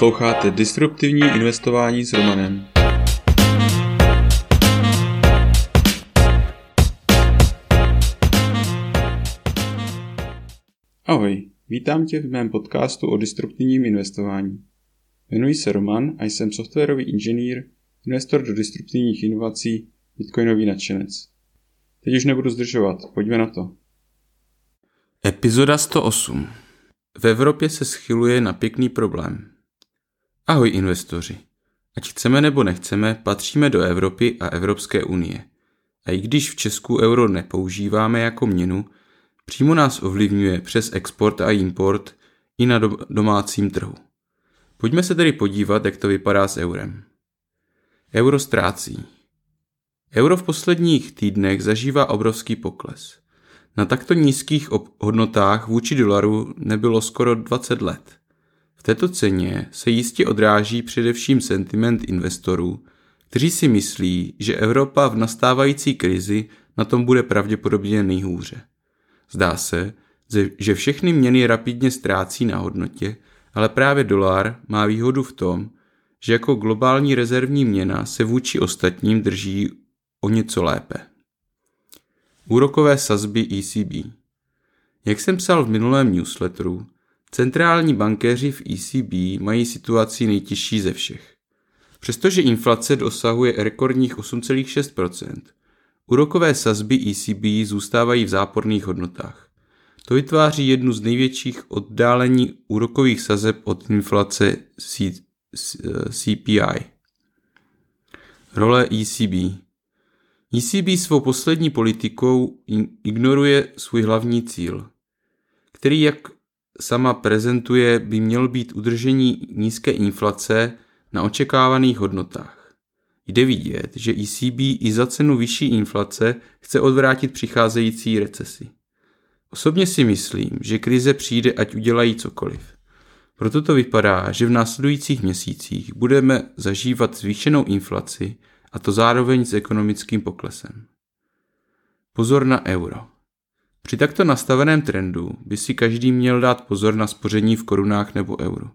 Posloucháte Disruptivní investování s Romanem. Ahoj, vítám tě v mém podcastu o disruptivním investování. Jmenuji se Roman a jsem softwarový inženýr, investor do disruptivních inovací, bitcoinový nadšenec. Teď už nebudu zdržovat, pojďme na to. Epizoda 108 V Evropě se schyluje na pěkný problém. Ahoj investoři. Ať chceme nebo nechceme, patříme do Evropy a Evropské unie. A i když v Česku euro nepoužíváme jako měnu, přímo nás ovlivňuje přes export a import i na domácím trhu. Pojďme se tedy podívat, jak to vypadá s eurem. Euro ztrácí. Euro v posledních týdnech zažívá obrovský pokles. Na takto nízkých hodnotách vůči dolaru nebylo skoro 20 let. V této ceně se jistě odráží především sentiment investorů, kteří si myslí, že Evropa v nastávající krizi na tom bude pravděpodobně nejhůře. Zdá se, že všechny měny rapidně ztrácí na hodnotě, ale právě dolar má výhodu v tom, že jako globální rezervní měna se vůči ostatním drží o něco lépe. Úrokové sazby ECB Jak jsem psal v minulém newsletteru, centrální bankéři v ECB mají situaci nejtěžší ze všech. Přestože inflace dosahuje rekordních 8,6%, úrokové sazby ECB zůstávají v záporných hodnotách. To vytváří jednu z největších oddálení úrokových sazeb od inflace CPI. Role ECB ECB svou poslední politikou ignoruje svůj hlavní cíl, který, jak sama prezentuje, by měl být udržení nízké inflace na očekávaných hodnotách. Jde vidět, že ECB i za cenu vyšší inflace chce odvrátit přicházející recesi. Osobně si myslím, že krize přijde, ať udělají cokoliv. Proto to vypadá, že v následujících měsících budeme zažívat zvýšenou inflaci a to zároveň s ekonomickým poklesem. Pozor na euro. Při takto nastaveném trendu by si každý měl dát pozor na spoření v korunách nebo euru.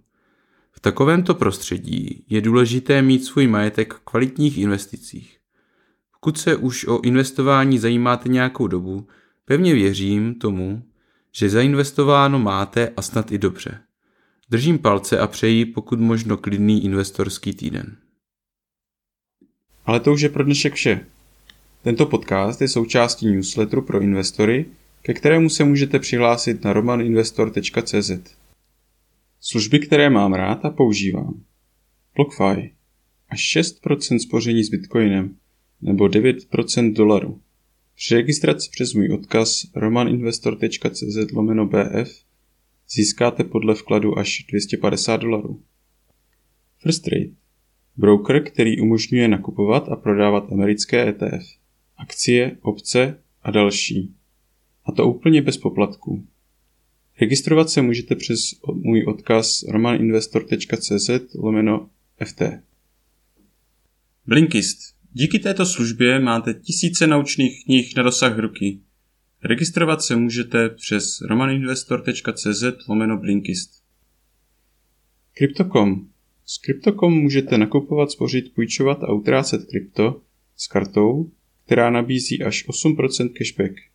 V takovémto prostředí je důležité mít svůj majetek v kvalitních investicích. Pokud se už o investování zajímáte nějakou dobu, pevně věřím tomu, že zainvestováno máte a snad i dobře. Držím palce a přeji pokud možno klidný investorský týden. Ale to už je pro dnešek vše. Tento podcast je součástí newsletteru pro investory, ke kterému se můžete přihlásit na romaninvestor.cz. Služby, které mám rád a používám. BlockFi. Až 6% spoření s Bitcoinem nebo 9% dolaru. Při registraci přes můj odkaz romaninvestor.cz lomeno BF získáte podle vkladu až 250 dolarů. First Rate Broker, který umožňuje nakupovat a prodávat americké ETF, akcie, opce a další. A to úplně bez poplatků. Registrovat se můžete přes můj odkaz romaninvestor.cz lomeno FT. Blinkist. Díky této službě máte tisíce naučných knih na dosah ruky. Registrovat se můžete přes romaninvestor.cz lomeno Blinkist. Crypto.com s Crypto.com můžete nakupovat, spořit, půjčovat a utrácet krypto s kartou, která nabízí až 8% cashback.